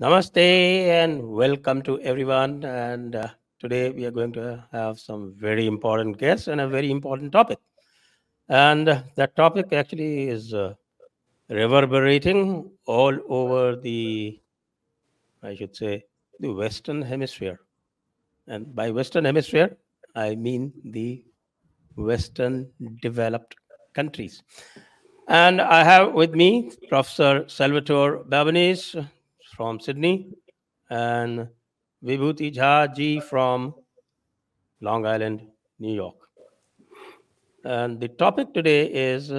Namaste and welcome to everyone. And uh, today we are going to have some very important guests and a very important topic. And uh, that topic actually is uh, reverberating all over the, I should say, the Western Hemisphere. And by Western Hemisphere, I mean the Western developed countries. And I have with me Professor Salvatore Babones from Sydney and Vibhuti Jha ji from Long Island, New York. And the topic today is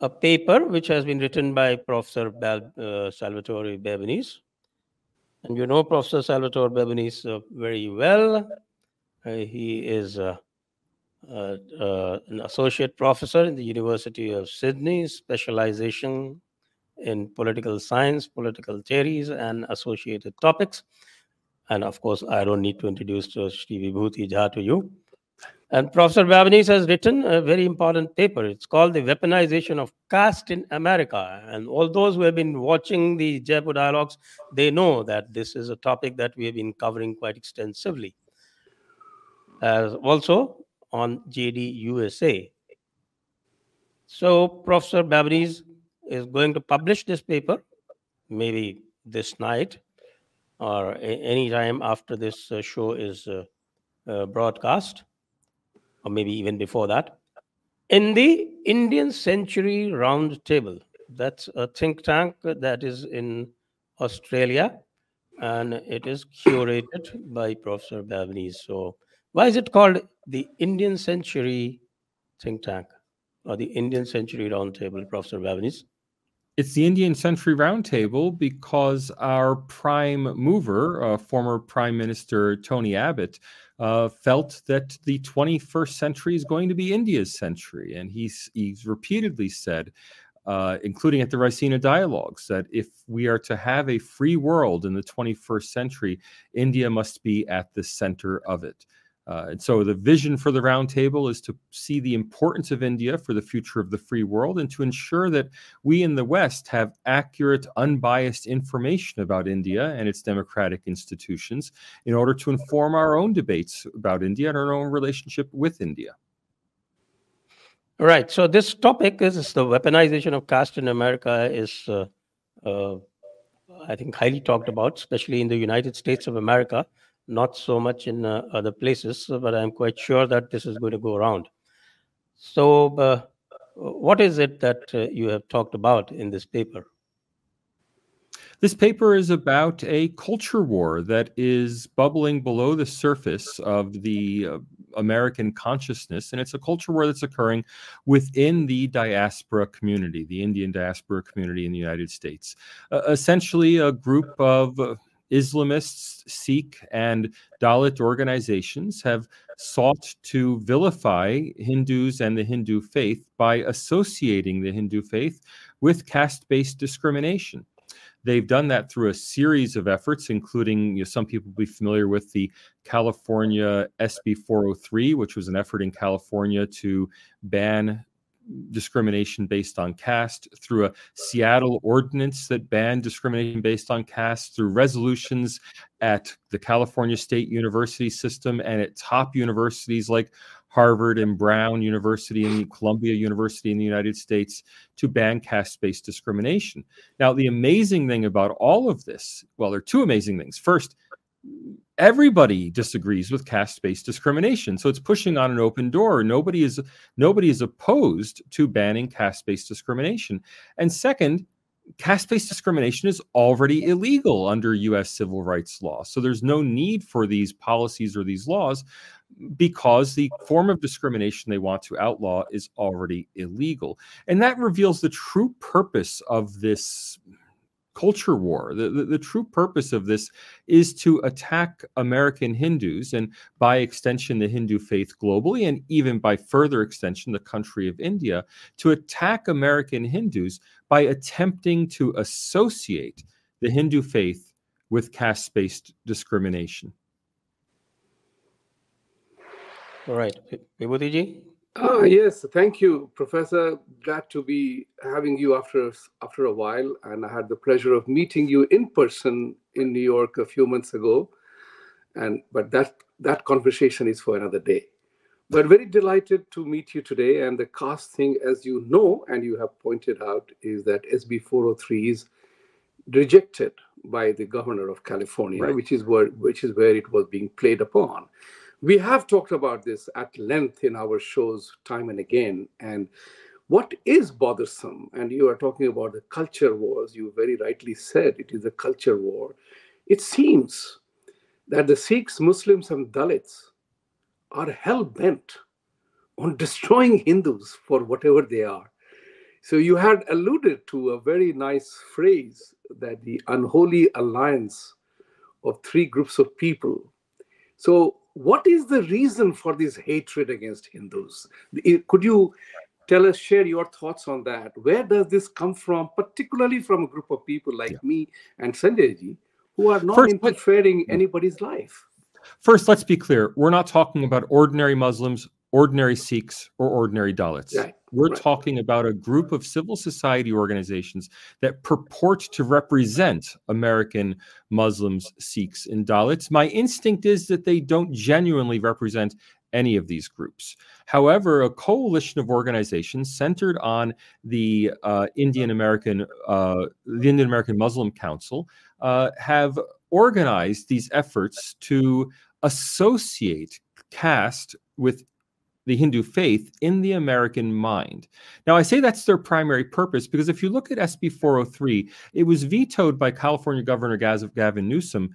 a paper which has been written by Professor Bal- uh, Salvatore Babones. And you know Professor Salvatore Babones uh, very well. Uh, he is uh, uh, uh, an associate professor in the University of Sydney, specialization in political science, political theories, and associated topics. And of course, I don't need to introduce uh, Sri Vibhuti Jha to you. And Professor Babones has written a very important paper. It's called The Weaponization of Caste in America. And all those who have been watching the Jaipur dialogues, they know that this is a topic that we have been covering quite extensively. As also on JD USA. So Professor Babones is going to publish this paper, maybe this night or any time after this uh, show is uh, uh, broadcast, or maybe even before that, in the Indian Century Roundtable. That's a think tank that is in Australia, and it is curated by Professor Babones. So, why is it called the Indian Century think tank or the Indian Century Roundtable, Professor Babones? It's the Indian Century Roundtable because our prime mover, uh, former Prime Minister Tony Abbott, uh, felt that the 21st century is going to be India's century. And he's, he's repeatedly said, uh, including at the Raisina Dialogues, that if we are to have a free world in the 21st century, India must be at the center of it. Uh, and so the vision for the roundtable is to see the importance of India for the future of the free world and to ensure that we in the West have accurate, unbiased information about India and its democratic institutions in order to inform our own debates about India and our own relationship with India. Right. So this topic is, is the weaponization of caste in America is, uh, uh, I think, highly talked about, especially in the United States of America. Not so much in uh, other places, but I'm quite sure that this is going to go around. So, uh, what is it that uh, you have talked about in this paper? This paper is about a culture war that is bubbling below the surface of the uh, American consciousness. And it's a culture war that's occurring within the diaspora community, the Indian diaspora community in the United States. Uh, essentially, a group of uh, Islamists, Sikh, and Dalit organizations have sought to vilify Hindus and the Hindu faith by associating the Hindu faith with caste based discrimination. They've done that through a series of efforts, including you know, some people will be familiar with the California SB 403, which was an effort in California to ban discrimination based on caste, through a Seattle ordinance that banned discrimination based on caste, through resolutions at the California State University system and at top universities like Harvard and Brown University and Columbia University in the United States to ban caste based discrimination. Now, the amazing thing about all of this, well, there are two amazing things. First, everybody disagrees with caste-based discrimination so it's pushing on an open door. Nobody is nobody is opposed to banning caste-based discrimination. And second caste-based discrimination is already illegal under US civil rights law. So there's no need for these policies or these laws because the form of discrimination they want to outlaw is already illegal. And that reveals the true purpose of this culture war. The, the, the, true purpose of this is to attack American Hindus and, by extension, the Hindu faith globally, and even by further extension, the country of India, to attack American Hindus by attempting to associate the Hindu faith with caste based discrimination. All right. Vibhuti uh, yes, thank you, Professor. Glad to be having you after after a while, and I had the pleasure of meeting you in person in New York a few months ago. And but that that conversation is for another day. But very delighted to meet you today. And the caste thing, as you know, and you have pointed out, is that SB 403 is rejected by the governor of California, right. which is where which is where it was being played upon we have talked about this at length in our shows time and again. And what is bothersome, and you are talking about the culture wars, you very rightly said it is a culture war. It seems that the Sikhs, Muslims, and Dalits are hell bent on destroying Hindus for whatever they are. So you had alluded to a very nice phrase that the unholy alliance of three groups of people. So what is the reason for this hatred against Hindus? Could you tell us, share your thoughts on that? Where does this come from, particularly from a group of people like yeah. me and Sanjayji, who are not First, interfering anybody's life? First, let's be clear. We're not talking about ordinary Muslims, ordinary Sikhs, or ordinary Dalits. Right. We're right. talking about a group of civil society organizations that purport to represent American Muslims, Sikhs, and Dalits. My instinct is that they don't genuinely represent any of these groups. However, a coalition of organizations centered on the uh, Indian American, uh, the Indian American Muslim Council, uh, have organized these efforts to associate caste with the Hindu faith in the American mind. Now, I say that's their primary purpose because if you look at SB 403, it was vetoed by California Governor Gavin Newsom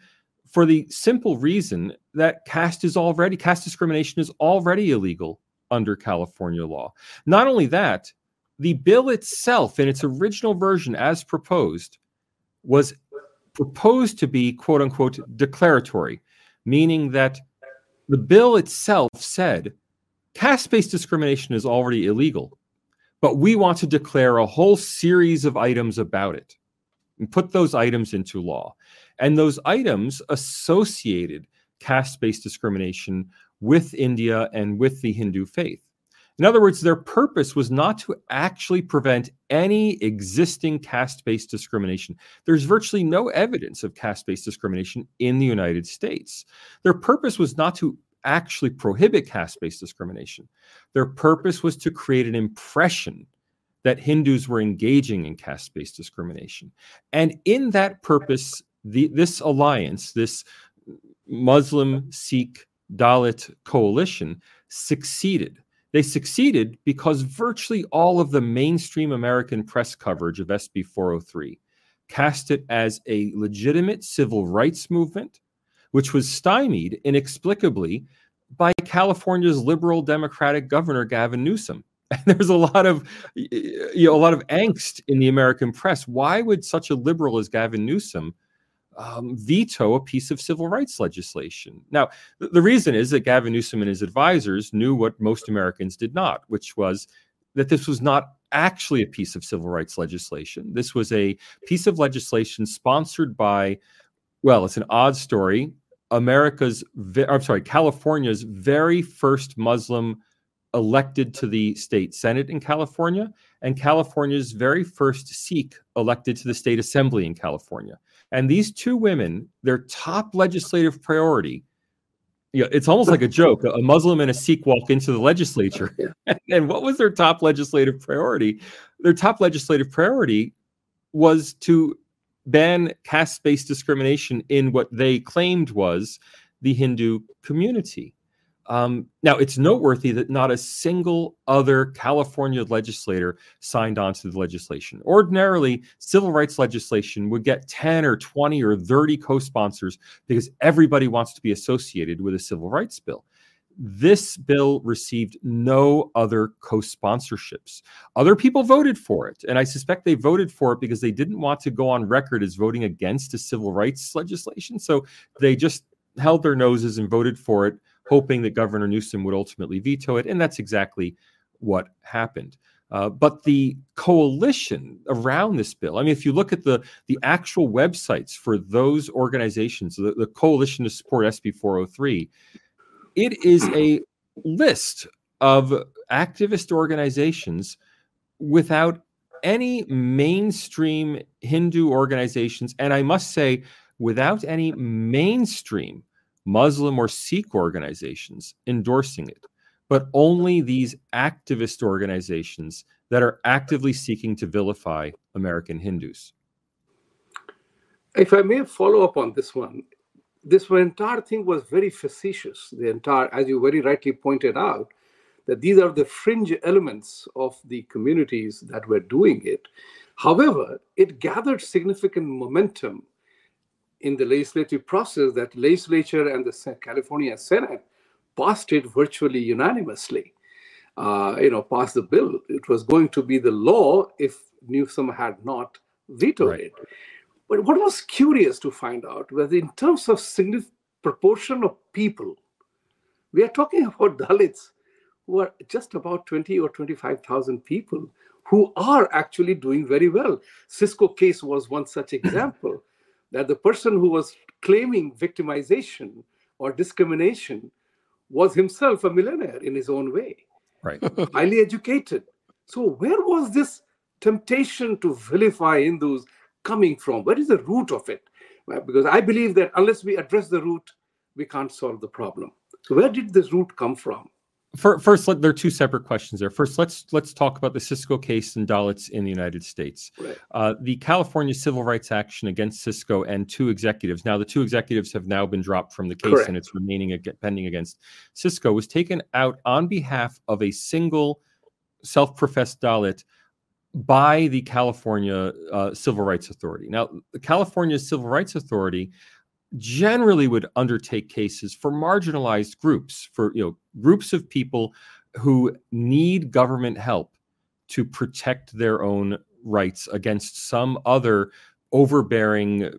for the simple reason that caste is already caste discrimination is already illegal under California law. Not only that, the bill itself in its original version as proposed was proposed to be quote unquote declaratory, meaning that the bill itself said Caste based discrimination is already illegal, but we want to declare a whole series of items about it and put those items into law. And those items associated caste based discrimination with India and with the Hindu faith. In other words, their purpose was not to actually prevent any existing caste based discrimination. There's virtually no evidence of caste based discrimination in the United States. Their purpose was not to actually prohibit caste based discrimination. Their purpose was to create an impression that Hindus were engaging in caste based discrimination. And in that purpose, the, this alliance, this Muslim Sikh Dalit coalition, succeeded. They succeeded because virtually all of the mainstream American press coverage of SB 403 cast it as a legitimate civil rights movement which was stymied inexplicably by California's liberal Democratic governor Gavin Newsom. And there's a lot of you know a lot of angst in the American press. Why would such a liberal as Gavin Newsom um, veto a piece of civil rights legislation? Now, th- the reason is that Gavin Newsom and his advisors knew what most Americans did not, which was that this was not actually a piece of civil rights legislation. This was a piece of legislation sponsored by well, it's an odd story. America's, I'm sorry, California's very first Muslim elected to the state Senate in California, and California's very first Sikh elected to the state assembly in California. And these two women, their top legislative priority, you know, it's almost like a joke. A Muslim and a Sikh walk into the legislature. and what was their top legislative priority? Their top legislative priority was to ban caste based discrimination in what they claimed was the Hindu community. Um, now, it's noteworthy that not a single other California legislator signed on to the legislation. Ordinarily, civil rights legislation would get 10 or 20 or 30 co sponsors because everybody wants to be associated with a civil rights bill. This bill received no other co sponsorships. Other people voted for it, and I suspect they voted for it because they didn't want to go on record as voting against a civil rights legislation. So they just held their noses and voted for it, hoping that Governor Newsom would ultimately veto it. And that's exactly what happened. Uh, but the coalition around this bill, I mean, if you look at the, the actual websites for those organizations, the, the coalition to support SB 403, it is a list of activist organizations without any mainstream Hindu organizations, and I must say, without any mainstream Muslim or Sikh organizations endorsing it, but only these activist organizations that are actively seeking to vilify American Hindus. If I may follow up on this one, this entire thing was very facetious. The entire, as you very rightly pointed out, that these are the fringe elements of the communities that were doing it. However, it gathered significant momentum in the legislative process that legislature and the California Senate passed it virtually unanimously. Uh, you know, passed the bill. It was going to be the law if Newsom had not vetoed right. it. But what was curious to find out was in terms of significant proportion of people, we are talking about Dalits who are just about 20 or 25,000 people who are actually doing very well. Cisco case was one such example that the person who was claiming victimization or discrimination was himself a millionaire in his own way, right? Highly educated. So where was this temptation to vilify Hindus coming from? Where is the root of it? Because I believe that unless we address the root, we can't solve the problem. So where did this root come from? first, let, there are two separate questions there. First, let's let's talk about the Cisco case and Dalits in the United States. Right. Uh, the California civil rights action against Cisco and two executives. Now, the two executives have now been dropped from the case, Correct. and it's remaining pending against Cisco. Was taken out on behalf of a single self-professed Dalit by the California uh, Civil Rights Authority. Now, the California Civil Rights Authority generally would undertake cases for marginalized groups, for you know groups of people who need government help to protect their own rights against some other overbearing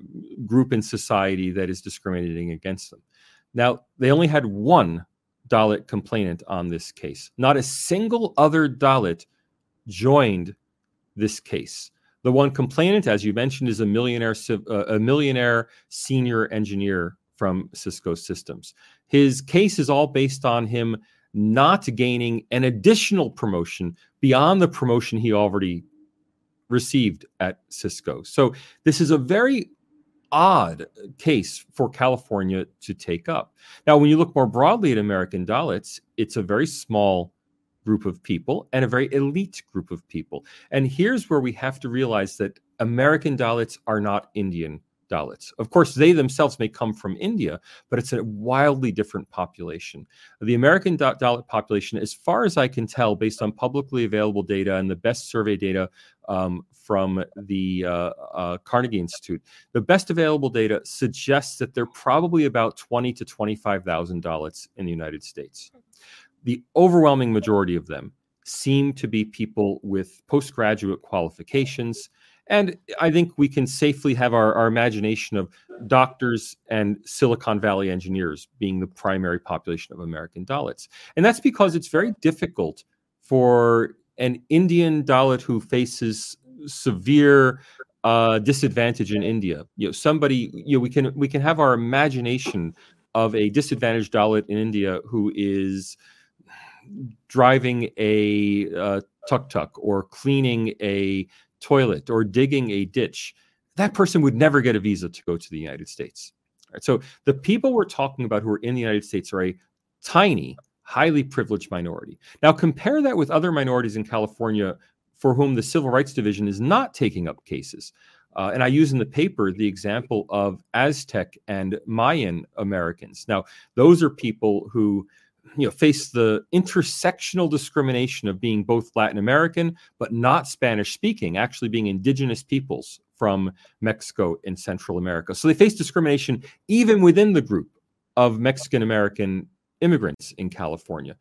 group in society that is discriminating against them. Now, they only had one Dalit complainant on this case. Not a single other Dalit joined this case. The one complainant, as you mentioned, is a millionaire, uh, a millionaire senior engineer from Cisco Systems. His case is all based on him not gaining an additional promotion beyond the promotion he already received at Cisco. So this is a very odd case for California to take up. Now, when you look more broadly at American Dalits, it's a very small group of people and a very elite group of people. And here's where we have to realize that American Dalits are not Indian Dalits. Of course, they themselves may come from India, but it's a wildly different population. The American Dalit population, as far as I can tell, based on publicly available data and the best survey data um, from the uh, uh, Carnegie Institute, the best available data suggests that there are probably about 20 to 25,000 Dalits in the United States the overwhelming majority of them seem to be people with postgraduate qualifications. And I think we can safely have our, our imagination of doctors and Silicon Valley engineers being the primary population of American Dalits. And that's because it's very difficult for an Indian Dalit who faces severe uh, disadvantage in India. You know, somebody, you know, we can we can have our imagination of a disadvantaged Dalit in India who is driving a uh, tuk tuk or cleaning a toilet or digging a ditch, that person would never get a visa to go to the United States. Right? So the people we're talking about who are in the United States are a tiny, highly privileged minority. Now compare that with other minorities in California for whom the Civil Rights Division is not taking up cases. Uh, and I use in the paper the example of Aztec and Mayan Americans. Now, those are people who you know face the intersectional discrimination of being both Latin American but not Spanish speaking, actually being indigenous peoples from Mexico and Central America. So they face discrimination even within the group of Mexican American immigrants in California.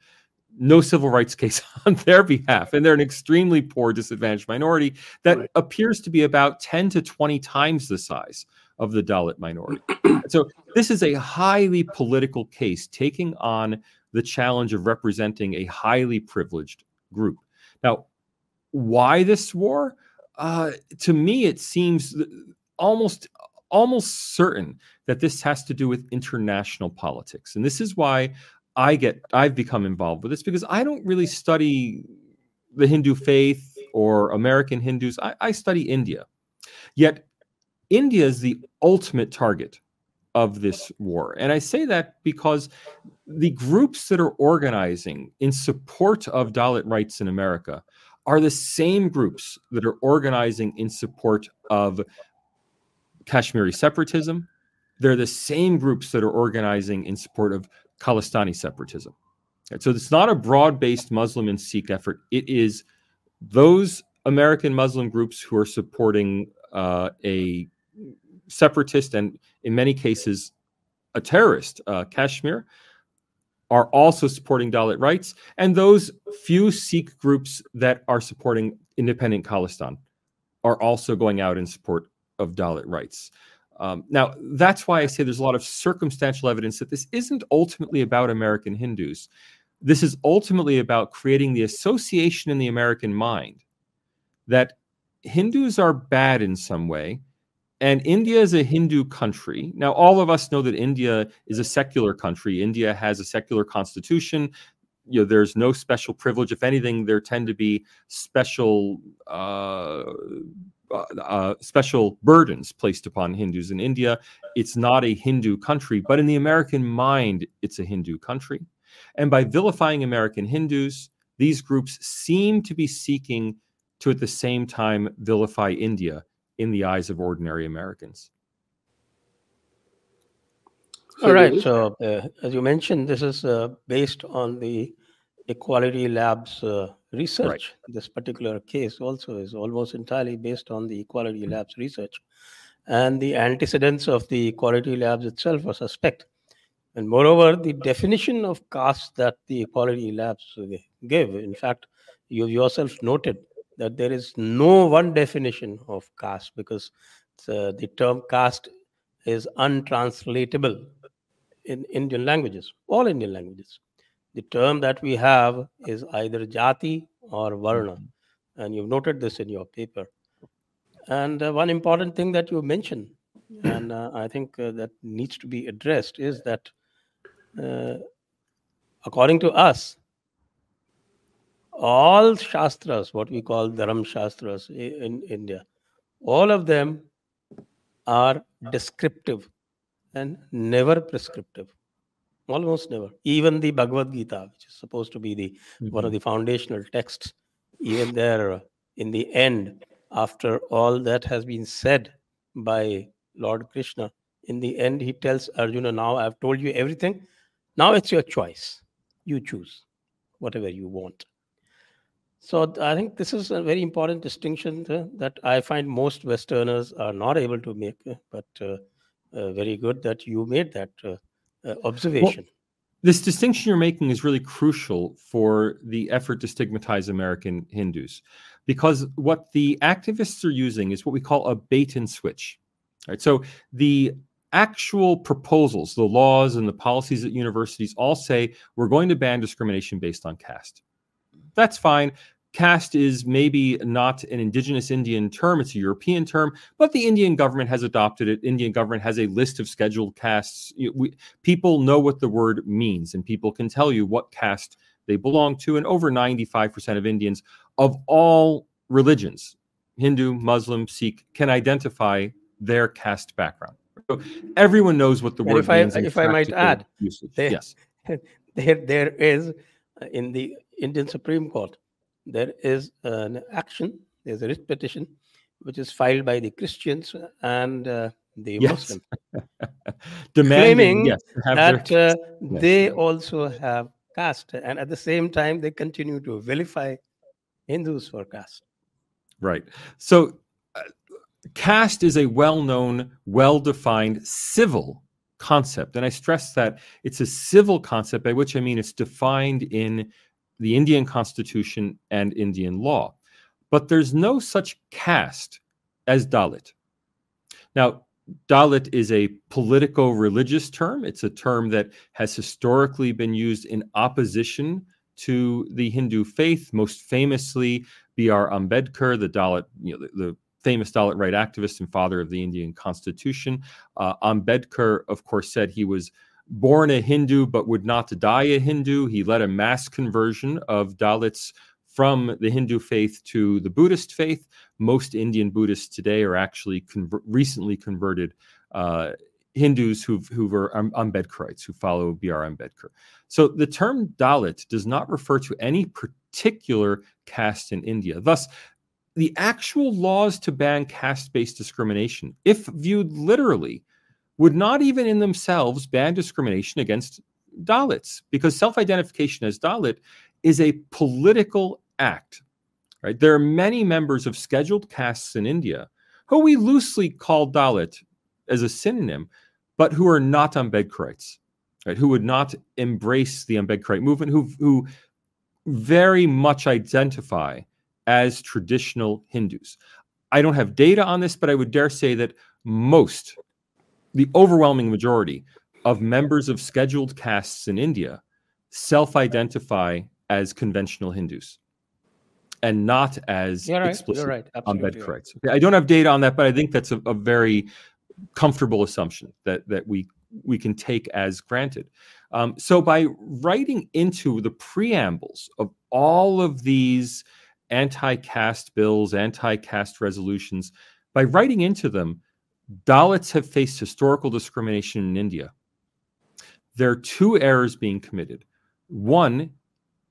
No civil rights case on their behalf. And they're an extremely poor, disadvantaged minority that right. appears to be about 10 to 20 times the size of the Dalit minority. so this is a highly political case taking on the challenge of representing a highly privileged group. Now, why this war? Uh, to me, it seems almost almost certain that this has to do with international politics, and this is why I get I've become involved with this because I don't really study the Hindu faith or American Hindus. I, I study India. Yet India is the ultimate target of this war. And I say that because the groups that are organizing in support of Dalit rights in America are the same groups that are organizing in support of Kashmiri separatism. They're the same groups that are organizing in support of Khalistani separatism. So it's not a broad based Muslim and Sikh effort. It is those American Muslim groups who are supporting uh, a separatist and, in many cases, a terrorist, uh, Kashmir, are also supporting Dalit rights, and those few Sikh groups that are supporting independent Khalistan are also going out in support of Dalit rights. Um, now, that's why I say there's a lot of circumstantial evidence that this isn't ultimately about American Hindus. This is ultimately about creating the association in the American mind that Hindus are bad in some way, and India is a Hindu country. Now, all of us know that India is a secular country. India has a secular constitution. You know, there's no special privilege. If anything, there tend to be special uh, uh, uh, special burdens placed upon Hindus in India. It's not a Hindu country, but in the American mind, it's a Hindu country. And by vilifying American Hindus, these groups seem to be seeking to at the same time vilify India in the eyes of ordinary Americans. All right. So, uh, as you mentioned, this is uh, based on the Equality Labs uh, research. Right. This particular case also is almost entirely based on the Equality Labs research. And the antecedents of the Equality Labs itself are suspect. And moreover, the definition of caste that the Equality Labs give, in fact, you yourself noted that there is no one definition of caste because uh, the term caste is untranslatable in Indian languages, all Indian languages. The term that we have is either jati or varna, mm-hmm. and you've noted this in your paper. And uh, one important thing that you mentioned, and uh, I think uh, that needs to be addressed, is that uh, according to us, all shastras, what we call dharam shastras in India, all of them are descriptive and never prescriptive. Almost never. Even the Bhagavad Gita, which is supposed to be the mm-hmm. one of mm-hmm. the foundational texts, even there in the end, after all that has been said by Lord Krishna, in the end he tells Arjuna, Now I've told you everything. Now it's your choice. You choose whatever you want. So I think this is a very important distinction uh, that I find most Westerners are not able to make, uh, but uh, uh, very good that you made that observation. Well, this distinction you're making is really crucial for the effort to stigmatize American Hindus, because what the activists are using is what we call a bait and switch. Right. So the actual proposals, the laws and the policies at universities all say we're going to ban discrimination based on caste. That's fine. Caste is maybe not an indigenous Indian term, it's a European term, but the Indian government has adopted it. Indian government has a list of scheduled castes. We, people know what the word means, and people can tell you what caste they belong to. And over 95% of Indians of all religions, Hindu, Muslim, Sikh, can identify their caste background. So everyone knows what the and word if means. I, if I might add, there, yes, there, there is in the Indian Supreme Court there is an action, there's a writ petition, which is filed by the Christians and uh, the yes. Muslims, demanding yes, that uh, yes. they also have caste, and at the same time they continue to vilify Hindus for caste. Right. So, uh, caste is a well-known, well-defined civil concept, and I stress that it's a civil concept, by which I mean it's defined in the Indian constitution and Indian law. But there's no such caste as Dalit. Now, Dalit is a political religious term. It's a term that has historically been used in opposition to the Hindu faith, most famously B.R. Ambedkar, the Dalit, you know, the, the, famous Dalit right activist and father of the Indian Constitution. Uh, Ambedkar, of course, said he was born a Hindu but would not die a Hindu. He led a mass conversion of Dalits from the Hindu faith to the Buddhist faith. Most Indian Buddhists today are actually conver- recently converted uh, Hindus who've, who are Ambedkarites, who follow B.R. Ambedkar. So the term Dalit does not refer to any particular caste in India. Thus, the actual laws to ban caste based discrimination, if viewed literally, would not even in themselves ban discrimination against Dalits, because self identification as Dalit is a political act. Right? There are many members of scheduled castes in India who we loosely call Dalit as a synonym, but who are not Ambedkarites, right? Who would not embrace the Ambedkarite movement, who, who very much identify as traditional Hindus. I don't have data on this, but I would dare say that most, the overwhelming majority of members of scheduled castes in India self identify as conventional Hindus and not as you're right, explicit you're right. Ambedkarites. Okay, I don't have data on that, but I think that's a, a very comfortable assumption that that we we can take as granted. Um, so by writing into the preambles of all of these anti-caste bills, anti-caste resolutions, by writing into them, Dalits have faced historical discrimination in India. There are two errors being committed. One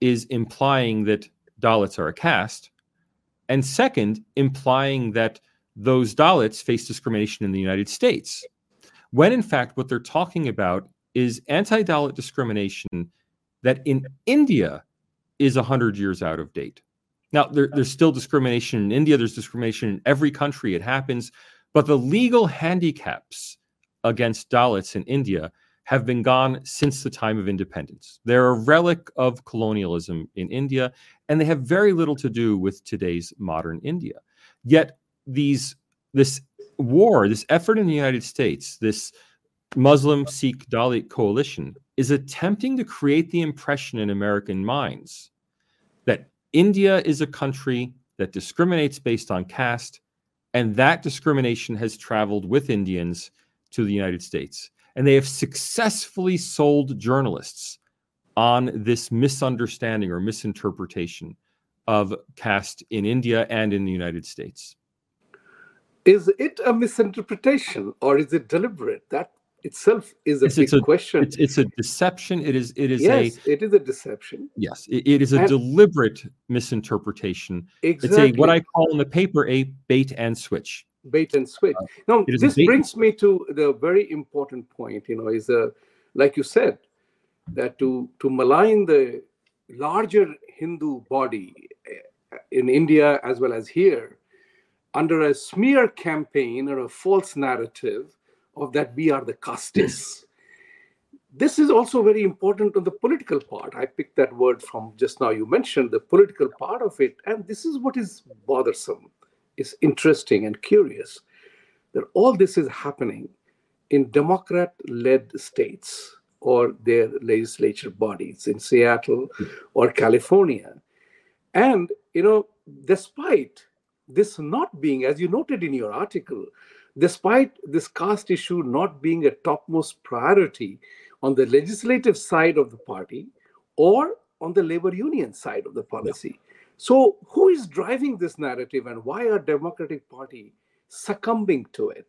is implying that Dalits are a caste, and second, implying that those Dalits face discrimination in the United States. When in fact, what they're talking about is anti Dalit discrimination that in India is 100 years out of date. Now, there, there's still discrimination in India, there's discrimination in every country, it happens, but the legal handicaps against Dalits in India have been gone since the time of independence. They're a relic of colonialism in India, and they have very little to do with today's modern India. Yet, these this war, this effort in the United States, this Muslim Sikh Dalit coalition, is attempting to create the impression in American minds India is a country that discriminates based on caste, and that discrimination has traveled with Indians to the United States and they have successfully sold journalists on this misunderstanding or misinterpretation of caste in India and in the United States. Is it a misinterpretation or is it deliberate? That itself is a it's, big it's a, question. It's, it's, a deception. It is. It is yes, a. it is a deception. Yes, it, it is a and deliberate misinterpretation. Exactly. It's a what I call in the paper a bait and switch bait and switch. Uh, now, this brings me to the very important point. You know, is a like you said that to to malign the larger Hindu body eh, in India as well as here under a smear campaign or a false narrative of that we are the castes. this is also very important on the political part. I picked that word from just now. You mentioned the political part of it, and this is what is bothersome is interesting and curious that all this is happening in Democrat led states or their legislature bodies in Seattle or California. And, you know, despite this not being, as you noted in your article, despite this caste issue not being a topmost priority on the legislative side of the party or on the labor union side of the policy. So, who is driving this narrative, and why are Democratic Party succumbing to it?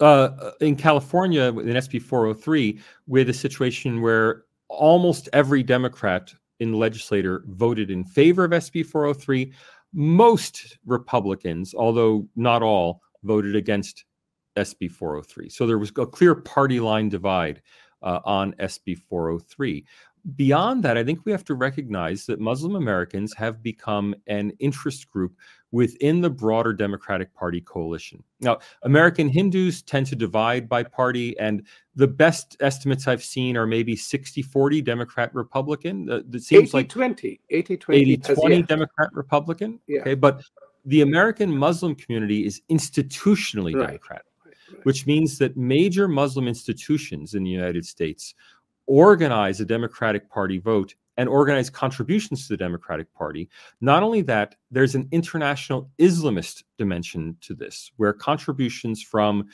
Uh, in California, in SB 403, we had a situation where almost every Democrat in the legislature voted in favor of SB 403. Most Republicans, although not all, voted against SB 403. So there was a clear party line divide uh, on SB 403 beyond that, I think we have to recognize that Muslim Americans have become an interest group within the broader Democratic Party coalition. Now, American Hindus tend to divide by party, and the best estimates I've seen are maybe 60 40 Democrat Republican. Uh, it seems 80, like 20, 80 20, 80 20 yeah. Democrat Republican. Yeah. Okay, but the American Muslim community is institutionally right. Democratic. Which means that major Muslim institutions in the United States organize a Democratic Party vote and organize contributions to the Democratic Party. Not only that, there's an international Islamist dimension to this, where contributions from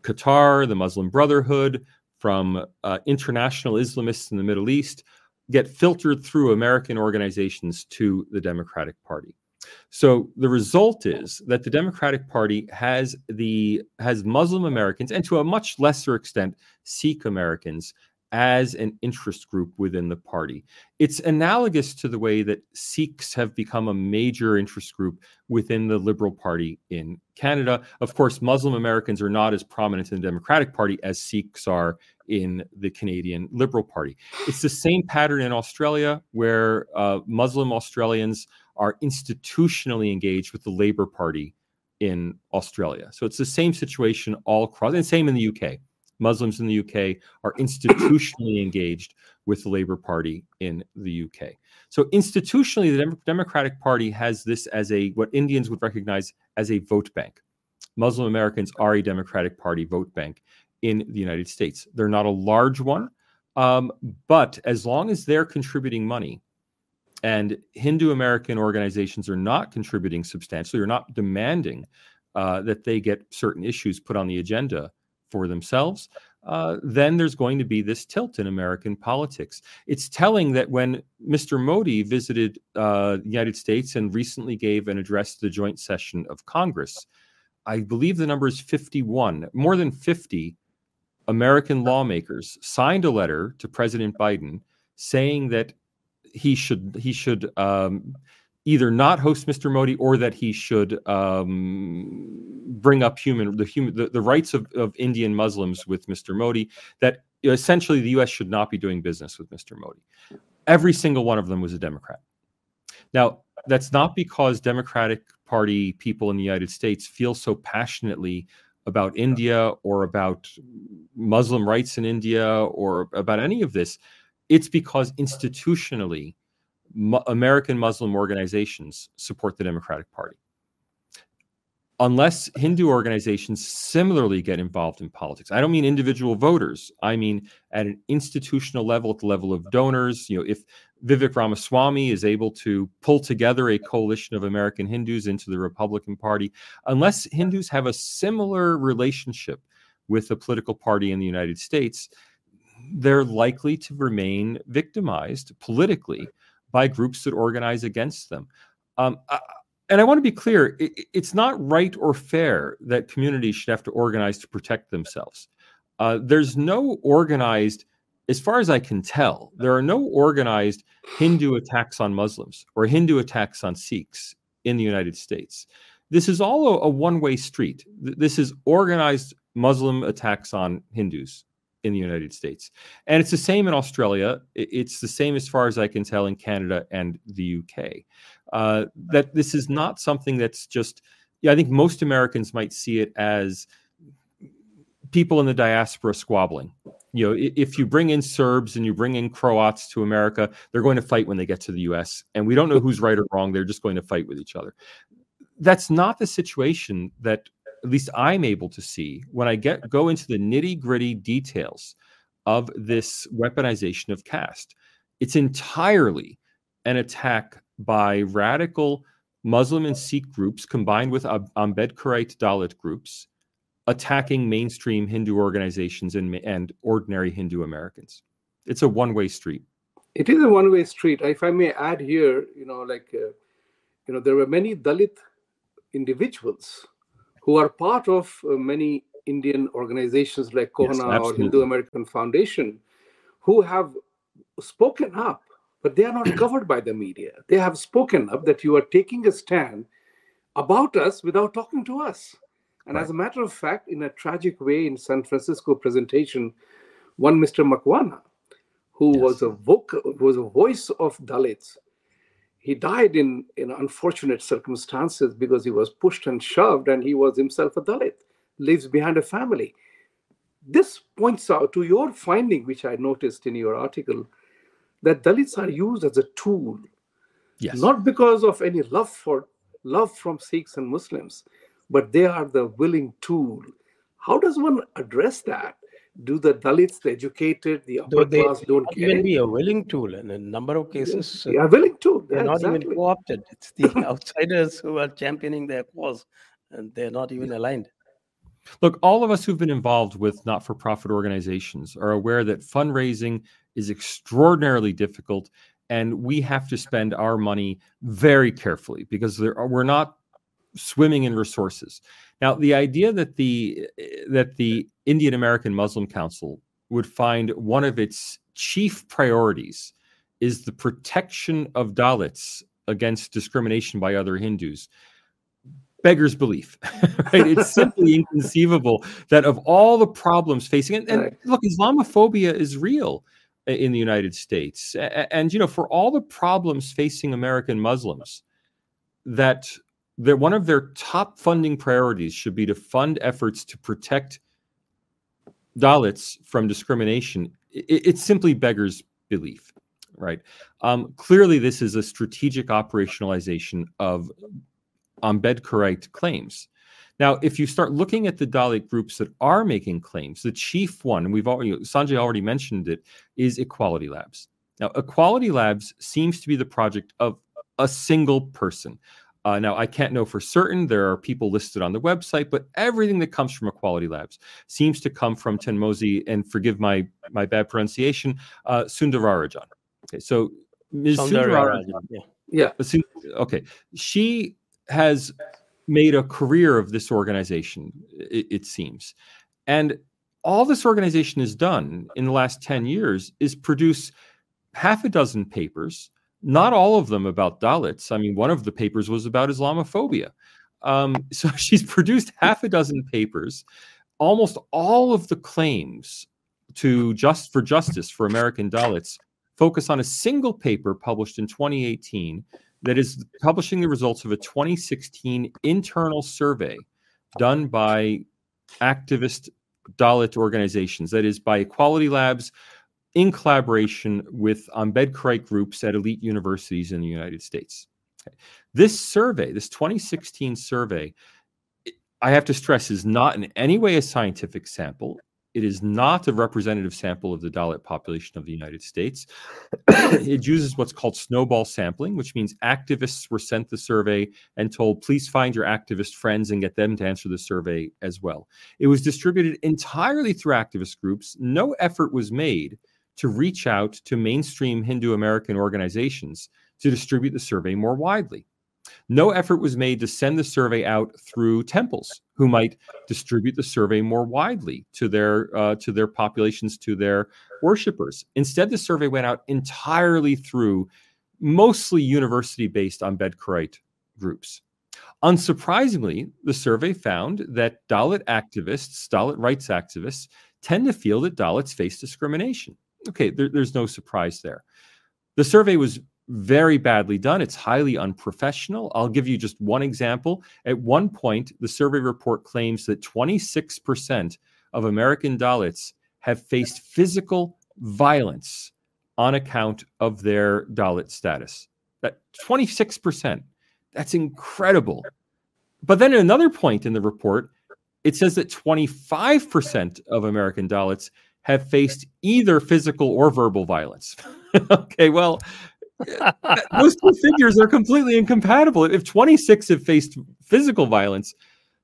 Qatar, the Muslim Brotherhood, from uh, international Islamists in the Middle East get filtered through American organizations to the Democratic Party. So the result is that the Democratic Party has the has Muslim Americans and to a much lesser extent Sikh Americans as an interest group within the party. It's analogous to the way that Sikhs have become a major interest group within the Liberal Party in Canada. Of course, Muslim Americans are not as prominent in the Democratic Party as Sikhs are in the Canadian Liberal Party. It's the same pattern in Australia, where uh, Muslim Australians are institutionally engaged with the Labour Party in Australia. So it's the same situation all across, and same in the UK. Muslims in the UK are institutionally engaged with the Labour Party in the UK. So institutionally, the Dem- Democratic Party has this as a what Indians would recognize as a vote bank. Muslim Americans are a Democratic Party vote bank in the United States. They're not a large one, um, but as long as they're contributing money, and Hindu American organizations are not contributing substantially or not demanding uh, that they get certain issues put on the agenda for themselves, uh, then there's going to be this tilt in American politics. It's telling that when Mr. Modi visited uh, the United States and recently gave an address to the joint session of Congress, I believe the number is 51, more than 50 American lawmakers signed a letter to President Biden saying that he should he should um, either not host Mr. Modi or that he should um, bring up human the human the, the rights of, of Indian Muslims with Mr. Modi. That essentially the U.S. should not be doing business with Mr. Modi. Every single one of them was a Democrat. Now that's not because Democratic Party people in the United States feel so passionately about India or about Muslim rights in India or about any of this. It's because institutionally American Muslim organizations support the Democratic Party. Unless Hindu organizations similarly get involved in politics, I don't mean individual voters. I mean at an institutional level, at the level of donors. You know, if Vivek Ramaswamy is able to pull together a coalition of American Hindus into the Republican Party, unless Hindus have a similar relationship with a political party in the United States, they're likely to remain victimized politically by groups that organize against them. Um, I, and I want to be clear it, it's not right or fair that communities should have to organize to protect themselves. Uh, there's no organized, as far as I can tell, there are no organized Hindu attacks on Muslims or Hindu attacks on Sikhs in the United States. This is all a, a one way street. This is organized Muslim attacks on Hindus in the United States. And it's the same in Australia. It's the same, as far as I can tell, in Canada and the UK. Uh, that this is not something that's just, yeah, I think most Americans might see it as people in the diaspora squabbling. You know, if you bring in Serbs and you bring in Croats to America, they're going to fight when they get to the US. And we don't know who's right or wrong. They're just going to fight with each other. That's not the situation that at least I'm able to see when I get go into the nitty gritty details of this weaponization of caste. It's entirely an attack by radical Muslim and Sikh groups combined with Ambedkarite Dalit groups attacking mainstream Hindu organizations and, and ordinary Hindu Americans. It's a one way street. It is a one way street. If I may add here, you know, like, uh, you know, there were many Dalit individuals who are part of uh, many Indian organizations like CoHNA yes, or Hindu American Foundation, who have spoken up, but they are not covered by the media. They have spoken up that you are taking a stand about us without talking to us. And right. as a matter of fact, in a tragic way, in San Francisco presentation, one Mr. Makwana, who yes. was a vocal, was a voice of Dalits, he died in, in unfortunate circumstances because he was pushed and shoved and he was himself a Dalit, lives behind a family. This points out to your finding, which I noticed in your article, that Dalits are used as a tool, yes. not because of any love for love from Sikhs and Muslims, but they are the willing tool. How does one address that? Do the Dalits, the educated, the upper they class don't get even be a willing tool in a number of cases. They are willing tool. They're not exactly. even co-opted. It's the outsiders who are championing their cause, and they're not even aligned. Look, all of us who've been involved with not for profit organizations are aware that fundraising is extraordinarily difficult and we have to spend our money very carefully because are, we're not swimming in resources. Now, the idea that the eh, that the Indian American Muslim Council would find one of its chief priorities is the protection of Dalits against discrimination by other Hindus beggars belief. right? It's simply inconceivable that of all the problems facing and, and look, Islamophobia is real in the United States. And you know, for all the problems facing American Muslims, that that one of their top funding priorities should be to fund efforts to protect Dalits from discrimination. It, it simply beggars belief, right? Um, clearly, this is a strategic operationalization of Ambedkarite claims. Now, if you start looking at the Dalit groups that are making claims, the chief one, we've already Sanjay already mentioned it, is Equality Labs. Now, Equality Labs seems to be the project of a single person. Uh, now, I can't know for certain. There are people listed on the website, but everything that comes from Equality Labs seems to come from Thenmozhi, and forgive my my bad pronunciation, uh, Soundararajan. Okay, so Ms. Soundararajan, yeah, yeah. Okay, she has made a career of this organization, it, it, seems. And all this organization has done in the last 10 years is produce half a dozen papers, not all of them about Dalits. I mean, one of the papers was about Islamophobia. Um, so she's produced half a dozen papers. Almost all of the claims to just for justice for American Dalits focus on a single paper published in 2018 that is publishing the results of a 2016 internal survey done by activist Dalit organizations, that is, by Equality Labs in collaboration with um, Ambedkarite groups at elite universities in the United States. This survey, this 2016 survey, I have to stress, is not in any way a scientific sample. It is not a representative sample of the Dalit population of the United States. it uses what's called snowball sampling, which means activists were sent the survey and told, please find your activist friends and get them to answer the survey as well. It was distributed entirely through activist groups. No effort was made to reach out to mainstream Hindu American organizations to distribute the survey more widely. No effort was made to send the survey out through temples who might distribute the survey more widely to their uh, to their populations, to their worshippers. Instead, the survey went out entirely through mostly university-based Ambedkarite groups. Unsurprisingly, the survey found that Dalit activists, Dalit rights activists, tend to feel that Dalits face discrimination. Okay, there, there's no surprise there. The survey was very badly done. It's highly unprofessional. I'll give you just one example. At one point, the survey report claims that 26% of American Dalits have faced physical violence on account of their Dalit status. That 26%. That's incredible. But then at another point in the report, it says that 25% of American Dalits have faced either physical or verbal violence. okay, well, those two figures are completely incompatible. If 26 have faced physical violence,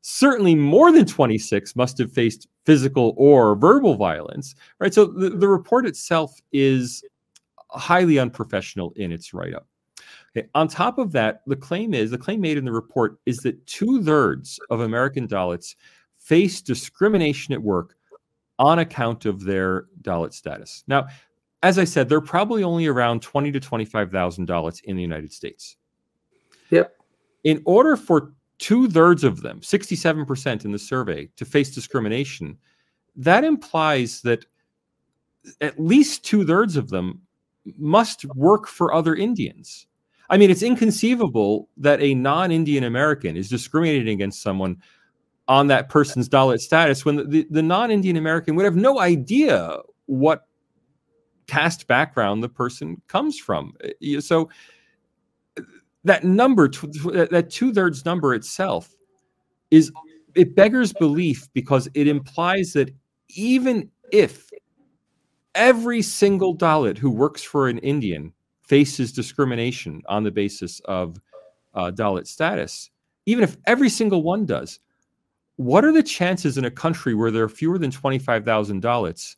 certainly more than 26 must have faced physical or verbal violence, right? So the, the report itself is highly unprofessional in its write up. Okay. On top of that, the claim is the claim made in the report is that two thirds of American Dalits face discrimination at work on account of their Dalit status. Now, as I said, they're probably only around twenty to twenty-five thousand Dalits in the United States. Yep. In order for two thirds of them, sixty-seven percent in the survey, to face discrimination, that implies that at least two thirds of them must work for other Indians. I mean, it's inconceivable that a non-Indian American is discriminating against someone on that person's Dalit status when the, the, the non-Indian American would have no idea what caste background the person comes from. Uh, so that number, that two thirds number itself, is it beggars belief because it implies that even if every single Dalit who works for an Indian faces discrimination on the basis of uh, Dalit status, even if every single one does, what are the chances in a country where there are fewer than 25,000 Dalits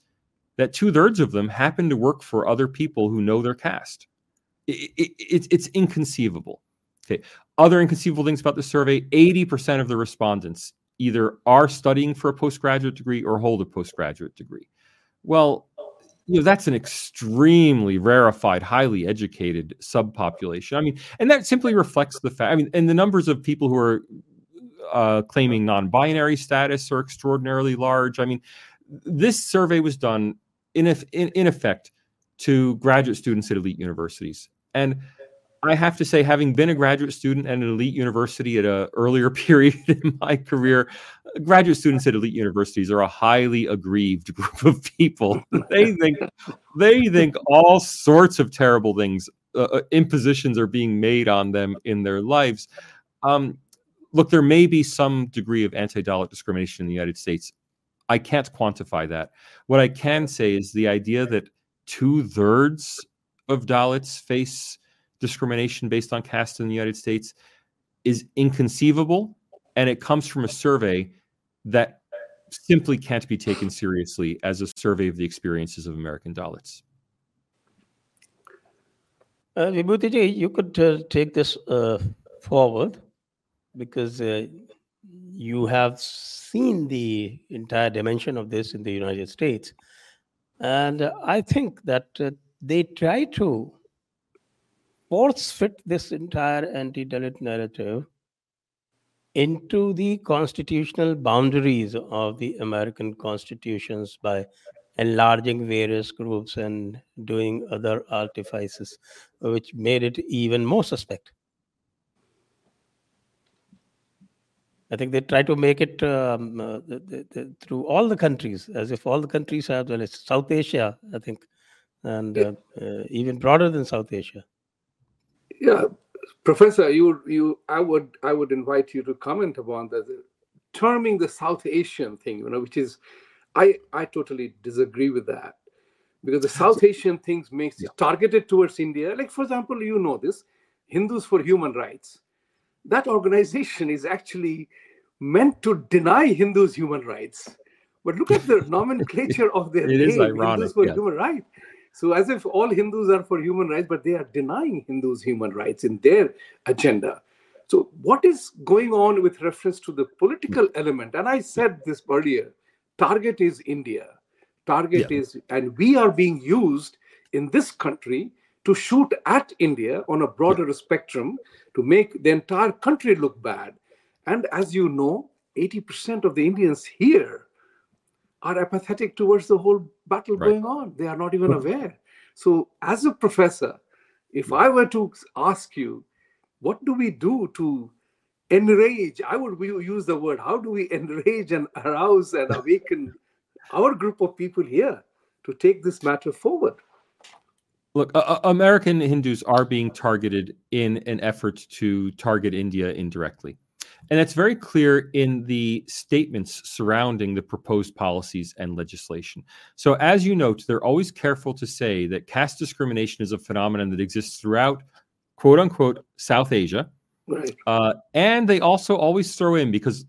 that two thirds of them happen to work for other people who know their caste? It, it, it, it's inconceivable. Okay. Other inconceivable things about the survey 80% of the respondents either are studying for a postgraduate degree or hold a postgraduate degree. Well, you know that's an extremely rarefied highly educated subpopulation i mean and that simply reflects the fact i mean and the numbers of people who are uh, claiming non-binary status are extraordinarily large i mean this survey was done in, in, in effect to graduate students at elite universities and I have to say, having been a graduate student at an elite university at an earlier period in my career, graduate students at elite universities are a highly aggrieved group of people. they think they think all sorts of terrible things, uh, uh, impositions are being made on them in their lives. Um, look, there may be some degree of anti-Dalit discrimination in the United States. I can't quantify that. What I can say is the idea that two thirds of Dalits face discrimination based on caste in the United States is inconceivable. And it comes from a survey that simply can't be taken seriously as a survey of the experiences of American Dalits. Uh, Vibhutiji, you could uh, take this uh, forward because uh, you have seen the entire dimension of this in the United States. And I think that uh, they try to force fit this entire anti Dalit narrative into the constitutional boundaries of the American constitutions by enlarging various groups and doing other artifices, which made it even more suspect. I think they try to make it um, uh, the, the, through all the countries, as if all the countries have, well, it's South Asia, I think, and uh, uh, even broader than South Asia. Yeah, Professor, you you I would I would invite you to comment upon that terming the South Asian thing, you know, which is I I totally disagree with that because the South Asian things makes it targeted towards India. Like for example, you know this Hindus for Human Rights. That organization is actually meant to deny Hindus human rights. But look at the nomenclature of their it name, ironic, Hindus for yeah. Human Rights. So, as if all Hindus are for human rights, but they are denying Hindus human rights in their agenda. So, what is going on with reference to the political element? And I said this earlier target is India. Target Yeah. is, and we are being used in this country to shoot at India on a broader spectrum to make the entire country look bad. And as you know, 80% of the Indians here are apathetic towards the whole battle Right. going on. They are not even aware. So, as a professor, if I were to ask you, what do we do to enrage? I would use the word, how do we enrage and arouse and awaken our group of people here to take this matter forward? Look, uh, American Hindus are being targeted in an effort to target India indirectly. And that's very clear in the statements surrounding the proposed policies and legislation. So, as you note, they're always careful to say that caste discrimination is a phenomenon that exists throughout, quote unquote, South Asia. Right. Uh, and they also always throw in because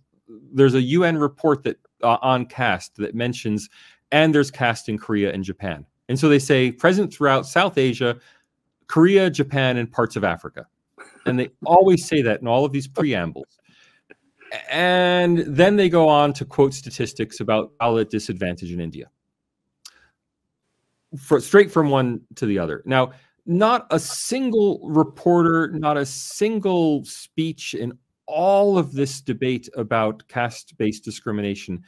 there's a UN report that uh, on caste that mentions, and there's caste in Korea and Japan. And so they say present throughout South Asia, Korea, Japan, and parts of Africa. And they always say that in all of these preambles. And then they go on to quote statistics about Dalit disadvantage in India. For, straight from one to the other. Now, not a single reporter, not a single speech in all of this debate about caste based discrimination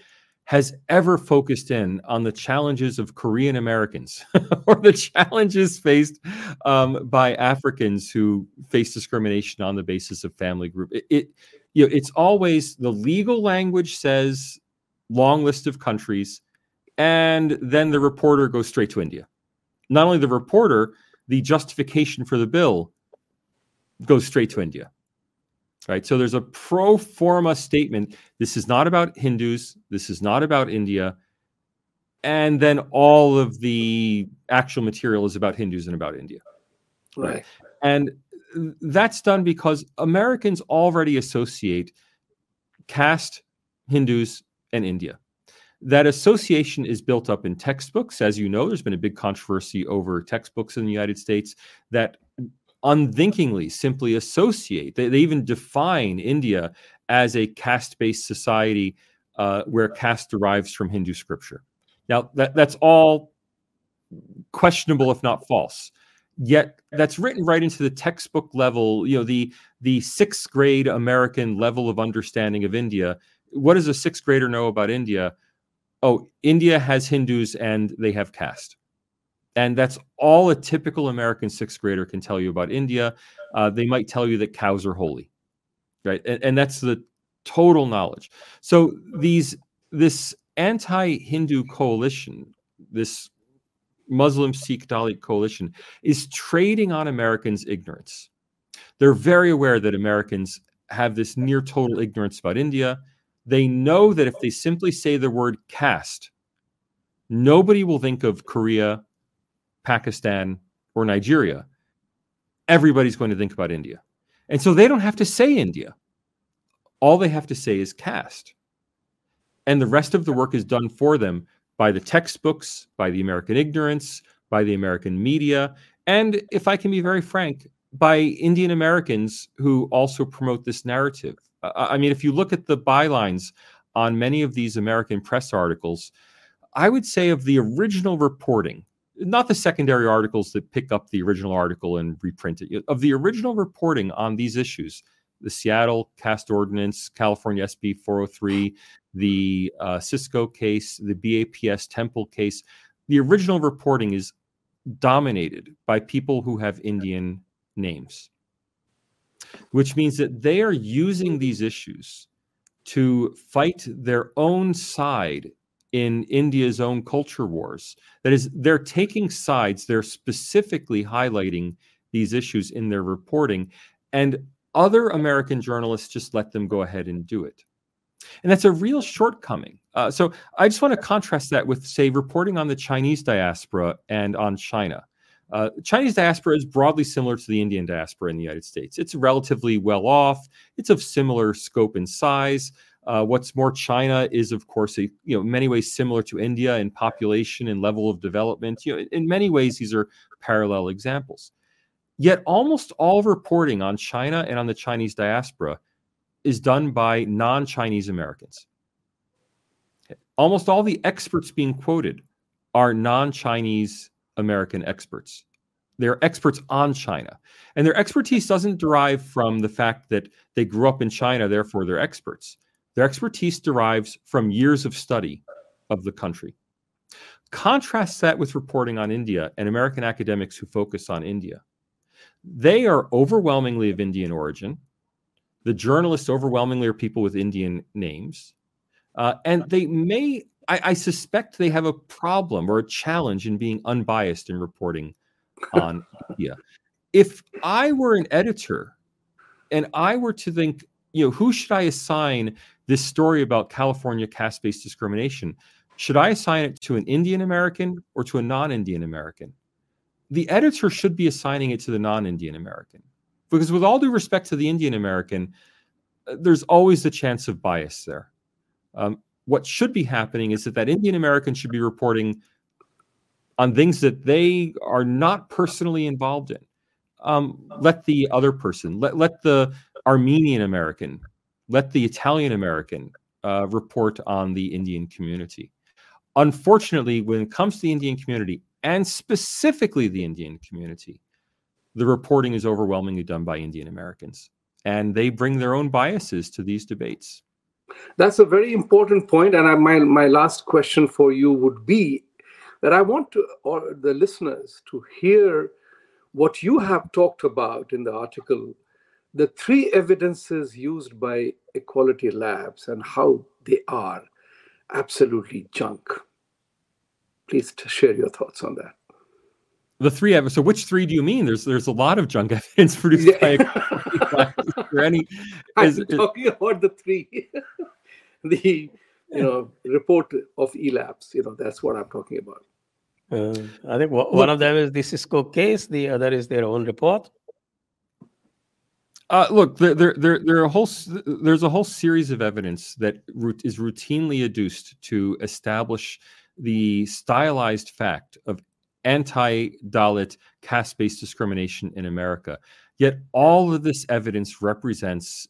has ever focused in on the challenges of Korean Americans or the challenges faced um, by Africans who face discrimination on the basis of family group. It, it you know, it's always the legal language says long list of countries, and then the reporter goes straight to India. Not only the reporter, the justification for the bill goes straight to India. Right. So there's a pro forma statement. This is not about Hindus. This is not about India. And then all of the actual material is about Hindus and about India. Right. And that's done because Americans already associate caste Hindus, and India. That association is built up in textbooks. As you know, there's been a big controversy over textbooks in the United States that unthinkingly simply associate, they, they even define India as a caste based society uh, where caste derives from Hindu scripture. Now, that, that's all questionable, if not false. Yet that's written right into the textbook level, you know, the the sixth grade American level of understanding of India. What does a sixth grader know about India? Oh, India has Hindus and they have caste. And that's all a typical American sixth grader can tell you about India. Uh, they might tell you that cows are holy, right? And, and that's the total knowledge. So these this anti-Hindu coalition, this Muslim Sikh Dalit coalition, is trading on Americans' ignorance. They're very aware that Americans have this near total ignorance about India. They know that if they simply say the word caste, nobody will think of Korea, Pakistan, or Nigeria. Everybody's going to think about India. And so they don't have to say India. All they have to say is caste. And the rest of the work is done for them by the textbooks, by the American ignorance, by the American media, and if I can be very frank, by Indian Americans who also promote this narrative. Uh, I mean, if you look at the bylines on many of these American press articles, I would say of the original reporting, not the secondary articles that pick up the original article and reprint it, of the original reporting on these issues, the Seattle Caste Ordinance, California SB 403, the uh, Cisco case, the BAPS Temple case, the original reporting is dominated by people who have Indian names, which means that they are using these issues to fight their own side in India's own culture wars. That is, they're taking sides, they're specifically highlighting these issues in their reporting, and other American journalists just let them go ahead and do it. And that's a real shortcoming. Uh, so I just want to contrast that with, say, reporting on the Chinese diaspora and on China. Uh, Chinese diaspora is broadly similar to the Indian diaspora in the United States. It's relatively well off. It's of similar scope and size. Uh, what's more, China is, of course, a, you know, many ways similar to India in population and level of development. You know, in many ways, these are parallel examples. Yet, almost all reporting on China and on the Chinese diaspora is done by non Chinese Americans. Almost all the experts being quoted are non Chinese American experts. They're experts on China. And their expertise doesn't derive from the fact that they grew up in China, therefore they're experts. Their expertise derives from years of study of the country. Contrast that with reporting on India and American academics who focus on India. They are overwhelmingly of Indian origin. The journalists overwhelmingly are people with Indian names. Uh, and they may, I, I, suspect they have a problem or a challenge in being unbiased in reporting on India. If I were an editor and I were to think, you know, who should I assign this story about California caste based discrimination? Should I assign it to an Indian American or to a non Indian American? The editor should be assigning it to the non Indian American because with all due respect to the Indian American, uh, there's always the chance of bias there. Um, what should be happening is that that Indian American should be reporting on things that they are not personally involved in. Um, let the other person, let let the Armenian American, let the Italian American uh, report on the Indian community. Unfortunately, when it comes to the Indian community, and specifically the Indian community, the reporting is overwhelmingly done by Indian Americans, and they bring their own biases to these debates. That's a very important point, and I, my my last question for you would be that I want to or the listeners to hear what you have talked about in the article, the three evidences used by equality labs and how they are absolutely junk. Please share your thoughts on that. The three evidence. So, which three do you mean? There's there's a lot of junk evidence produced yeah. by. is any? Is, I'm talking about the three. the you know report of elapse. You know that's what I'm talking about. Uh, I think one of them is the Cisco case. The other is their own report. Uh, look, there, there, there, there are a whole, there's a whole series of evidence that is routinely adduced to establish the stylized fact of anti-Dalit caste-based discrimination in America. Yet all of this evidence represents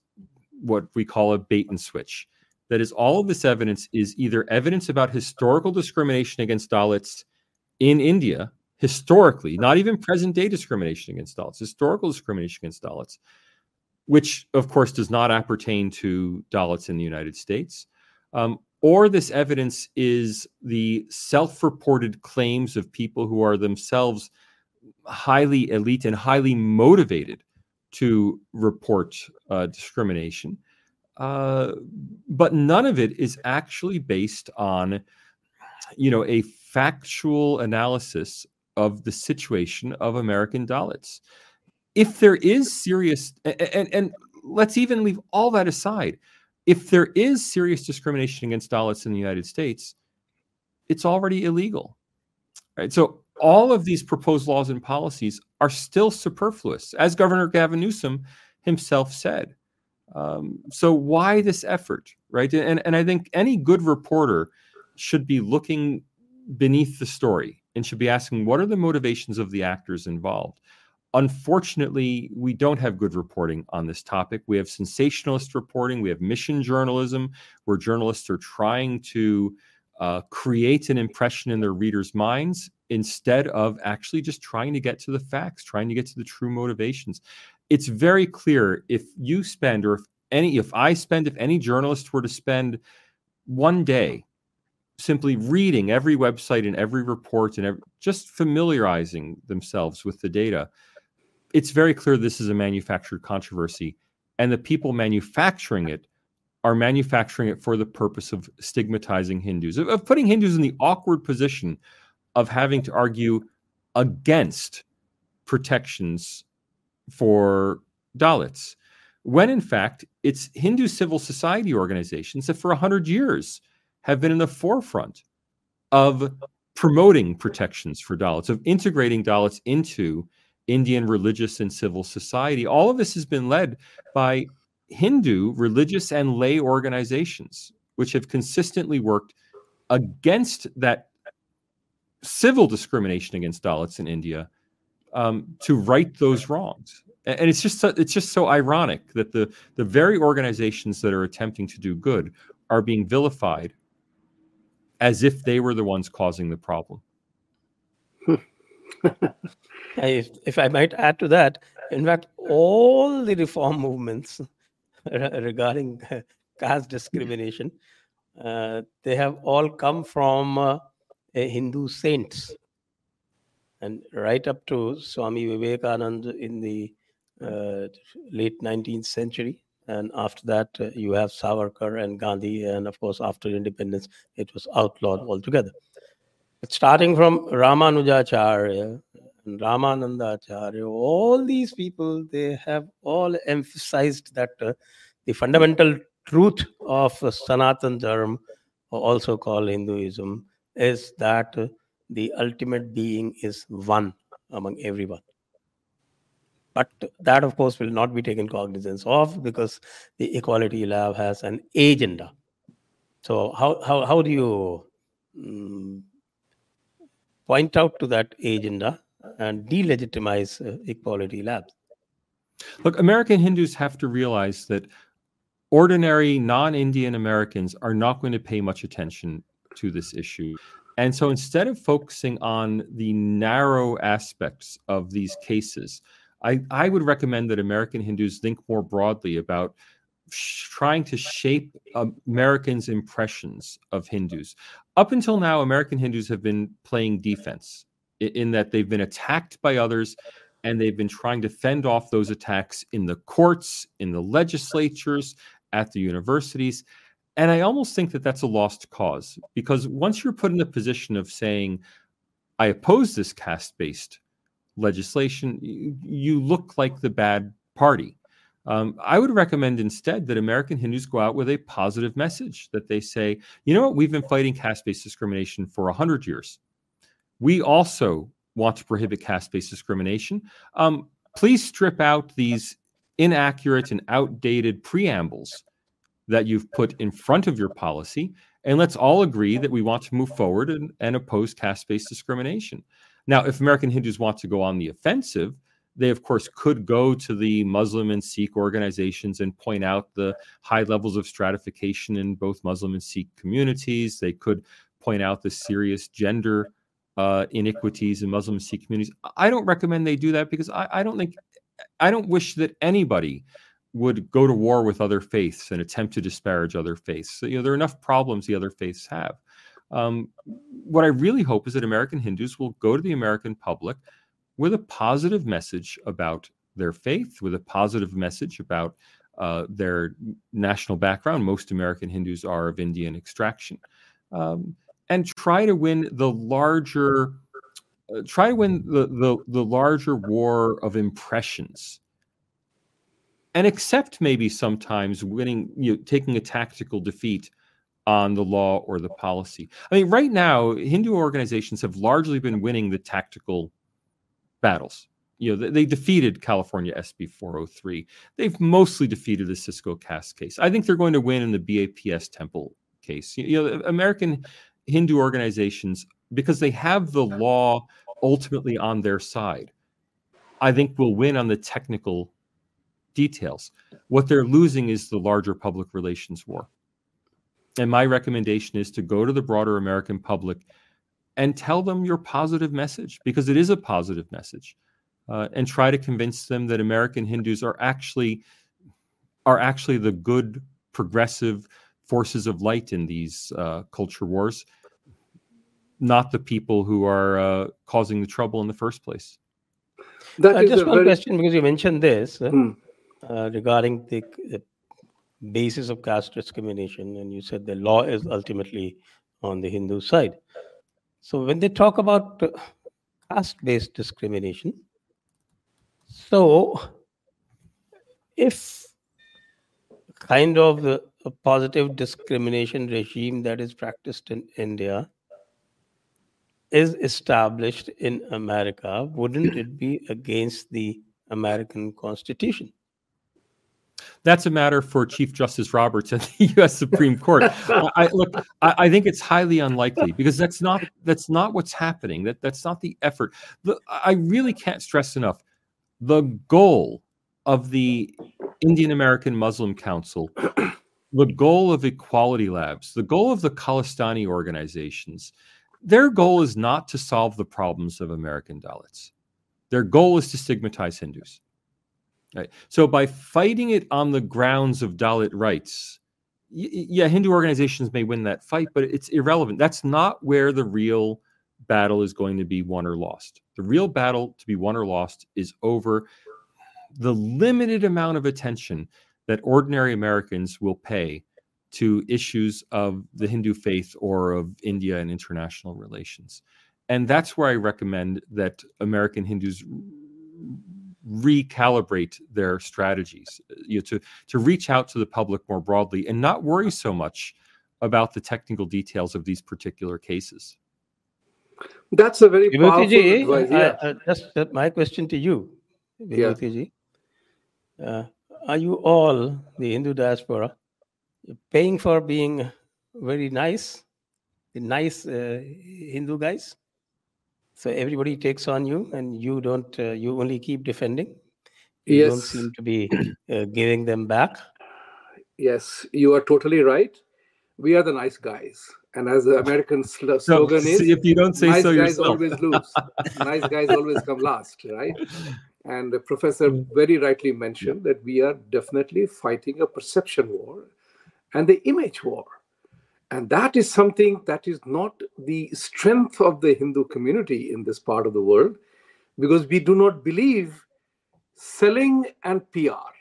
what we call a bait and switch. That is, all of this evidence is either evidence about historical discrimination against Dalits in India, historically, not even present day discrimination against Dalits, historical discrimination against Dalits, which of course does not appertain to Dalits in the United States. Um, or this evidence is the self reported claims of people who are themselves highly elite and highly motivated to report uh, discrimination. Uh, but none of it is actually based on, you know, a factual analysis of the situation of American Dalits. If there is serious, and, and, and let's even leave all that aside, if there is serious discrimination against Dalits in the United States, it's already illegal. Right. So all of these proposed laws and policies are still superfluous, as Governor Gavin Newsom himself said. Um, so why this effort, right? And and I think any good reporter should be looking beneath the story and should be asking what are the motivations of the actors involved. Unfortunately, we don't have good reporting on this topic. We have sensationalist reporting. We have mission journalism, where journalists are trying to uh, create an impression in their readers' minds instead of actually just trying to get to the facts, trying to get to the true motivations. It's very clear if you spend, or if any, if I spend, if any journalist were to spend one day simply reading every website and every report and every, just familiarizing themselves with the data, it's very clear this is a manufactured controversy. And the people manufacturing it are manufacturing it for the purpose of stigmatizing Hindus, of, of putting Hindus in the awkward position of having to argue against protections for Dalits, when in fact it's Hindu civil society organizations that for 100 years have been in the forefront of promoting protections for Dalits, of integrating Dalits into Indian religious and civil society. All of this has been led by Hindu religious and lay organizations, which have consistently worked against that civil discrimination against Dalits in India um, to right those wrongs. And it's just so, it's just so ironic that the the very organizations that are attempting to do good are being vilified as if they were the ones causing the problem. if, if I might add to that, in fact, all the reform movements regarding caste discrimination, uh, they have all come from uh, Hindu saints. And right up to Swami Vivekananda in the uh, late 19th century. And after that, uh, you have Savarkar and Gandhi. And of course, after independence, it was outlawed altogether. Starting from Ramanujacharya and Ramanandacharya, all these people, they have all emphasized that uh, the fundamental truth of Sanatan Dharma, also called Hinduism, is that the ultimate being is one among everyone. But that, of course, will not be taken cognizance of because the Equality Lab has an agenda. So, how, how, how do you um, point out to that agenda and delegitimize uh, Equality Labs? Look, American Hindus have to realize that ordinary non Indian Americans are not going to pay much attention to this issue. And so instead of focusing on the narrow aspects of these cases, I, I would recommend that American Hindus think more broadly about trying to shape Americans' impressions of Hindus. Up until now, American Hindus have been playing defense in, that they've been attacked by others and they've been trying to fend off those attacks in the courts, in the legislatures, at the universities. And I almost think that that's a lost cause because once you're put in the position of saying, I oppose this caste based legislation, you, you, look like the bad party. Um, I would recommend instead that American Hindus go out with a positive message that they say, you know what, we've been fighting caste based discrimination for 100 years. We also want to prohibit caste based discrimination. Um, please strip out these inaccurate and outdated preambles that you've put in front of your policy. And let's all agree that we want to move forward and, and oppose caste based discrimination. Now, if American Hindus want to go on the offensive, they, of course, could go to the Muslim and Sikh organizations and point out the high levels of stratification in both Muslim and Sikh communities. They could point out the serious gender uh, iniquities in Muslim Sikh communities. I don't recommend they do that because I, I don't think, I don't wish that anybody would go to war with other faiths and attempt to disparage other faiths. So, you know, there are enough problems the other faiths have. Um, what I really hope is that American Hindus will go to the American public with a positive message about their faith, with a positive message about uh, their national background. Most American Hindus are of Indian extraction, um, and try to win the larger, uh, try to win the, the the larger war of impressions, and accept maybe sometimes winning, you know, taking a tactical defeat on the law or the policy. I mean, right now, Hindu organizations have largely been winning the tactical battles. You know, they, defeated California SB 403. They've mostly defeated the Cisco caste case. I think they're going to win in the BAPS temple case. You know, American Hindu organizations, because they have the law ultimately on their side, I think will win on the technical details. What they're losing is the larger public relations war. And my recommendation is to go to the broader American public and tell them your positive message because it is a positive message uh, and try to convince them that american hindus are actually are actually the good progressive forces of light in these uh, culture wars. Not the people who are uh, causing the trouble in the first place. Uh, just one very... question because you mentioned this uh, hmm. Uh, regarding the, the basis of caste discrimination and you said the law is ultimately on the hindu side. So when they talk about caste-based discrimination, so if kind of the, a positive discrimination regime that is practiced in India is established in America, wouldn't it be against the American Constitution? That's a matter for Chief Justice Roberts and the U.S. Supreme Court. I, look, I, I, think it's highly unlikely because that's not that's not what's happening. That that's not the effort. The, I really can't stress enough the goal of the Indian American Muslim Council, the goal of Equality Labs, the goal of the Khalistani organizations. Their goal is not to solve the problems of American Dalits. Their goal is to stigmatize Hindus. Right. So by fighting it on the grounds of Dalit rights, yeah, Hindu organizations may win that fight, but it's irrelevant. That's not where the real battle is going to be won or lost. The real battle to be won or lost is over the limited amount of attention that ordinary Americans will pay to issues of the Hindu faith or of India and international relations. And that's where I recommend that American Hindus recalibrate their strategies you know, to to reach out to the public more broadly and not worry so much about the technical details of these particular cases that's a very powerful advice. Yeah. Uh, just uh, my question to you yeah. Uh, are you all the hindu diaspora paying for being very nice the nice uh, hindu guys so everybody takes on you, and you don't. Uh, you only keep defending. You yes. don't seem to be uh, giving them back. Yes, you are totally right. We are the nice guys, and as the American sl- slogan so, is, if you don't say nice so guys yourself. always lose. nice guys always come last, right? And the professor mm. very rightly mentioned that we are definitely fighting a perception war and the image war and that is something that is not the strength of the Hindu community in this part of the world, because we do not believe selling and PR.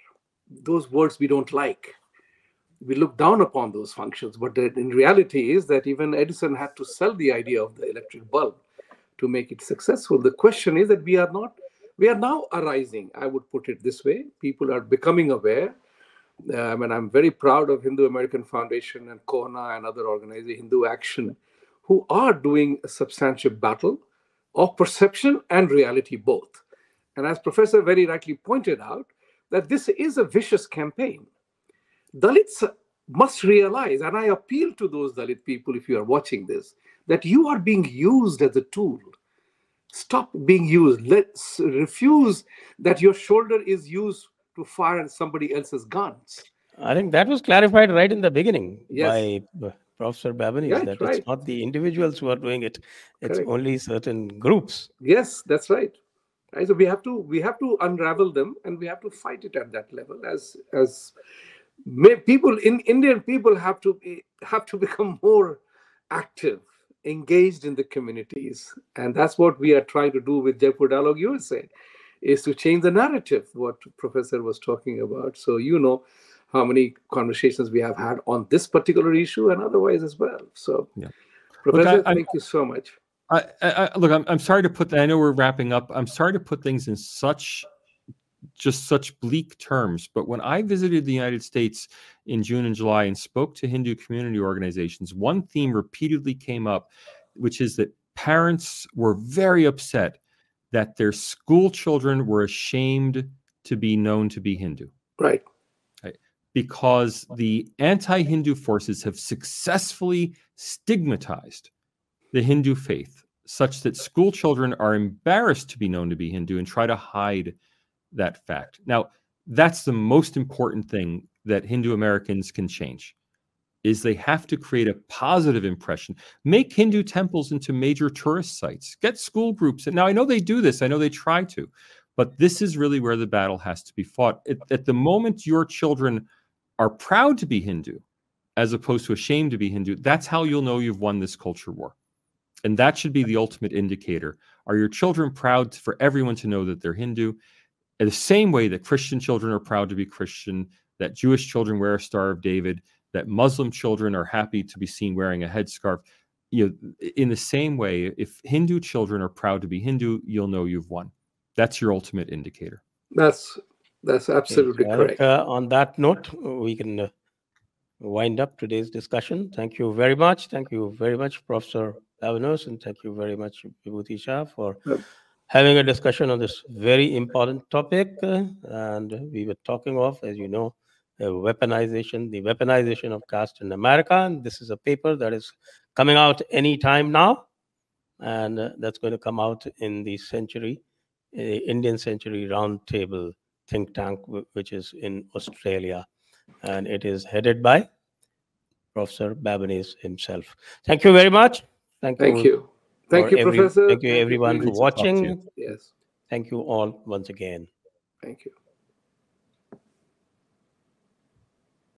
Those words we don't like. We look down upon those functions. But in reality is that even Edison had to sell the idea of the electric bulb to make it successful. The question is that we are not, we are now arising, I would put it this way. People are becoming aware um, and I'm very proud of Hindu American Foundation and CoHNA and other organizations, Hindu Action, who are doing a substantial battle of perception and reality both. And as Professor very rightly pointed out, that this is a vicious campaign. Dalits must realize, and I appeal to those Dalit people if you are watching this, that you are being used as a tool. Stop being used. Let's refuse that your shoulder is used to fire at somebody else's guns. I think that was clarified right in the beginning Yes. by uh, Professor Babones Right, that right. it's not the individuals who are doing it; it's Correct. only certain groups. Yes, that's right. Right. So we have to we have to unravel them, and we have to fight it at that level. As as may, people in Indian people have to be, have to become more active, engaged in the communities, and that's what we are trying to do with Jaipur Dialogue USA, is to change the narrative. What Professor was talking about. So you know how many conversations we have had on this particular issue and otherwise as well. So, Yeah. Professor, I- thank you so much. I, I, I- look, I'm, I'm sorry to put that. I know we're wrapping up. I'm sorry to put things in such, just such bleak terms. But when I visited the United States in June and July and spoke to Hindu community organizations, one theme repeatedly came up, which is that parents were very upset that their school children were ashamed to be known to be Hindu Right. because the anti Hindu forces have successfully stigmatized the Hindu faith such that school children are embarrassed to be known to be Hindu and try to hide that fact. Now, that's the most important thing that Hindu Americans can change is they have to create a positive impression. Make hindu temples into major tourist sites. Get school groups. And now i know they do this. I know they try to. But this is really where the battle has to be fought. At, at the moment your children are proud to be hindu as opposed to ashamed to be hindu that's how you'll know you've won this culture war. And that should be the ultimate indicator. Are your children proud for everyone to know that they're hindu in the same way that christian children are proud to be christian that jewish children wear a star of david that Muslim children are happy to be seen wearing a headscarf. You know, in the same way, if Hindu children are proud to be Hindu, you'll know you've won. That's your ultimate indicator. That's that's absolutely I correct. uh, on that note, we can uh, wind up today's discussion. Thank you very much. Thank you very much, Professor Babones, and thank you very much, Vibhuti Jha, for Yep. Having a discussion on this very important topic. and we were talking of, as you know, uh, weaponization, the weaponization of caste in America. And this is a paper that is coming out any time now, and that's going to come out in the century, uh, Indian Century Roundtable think tank, wh- which is in Australia, and it is headed by Professor Babones himself. Thank you very much. Thank. Thank you. Thank you, every- Professor. Thank you, everyone, Great for to talk to you. watching. Yes. Thank you all once again. Thank you.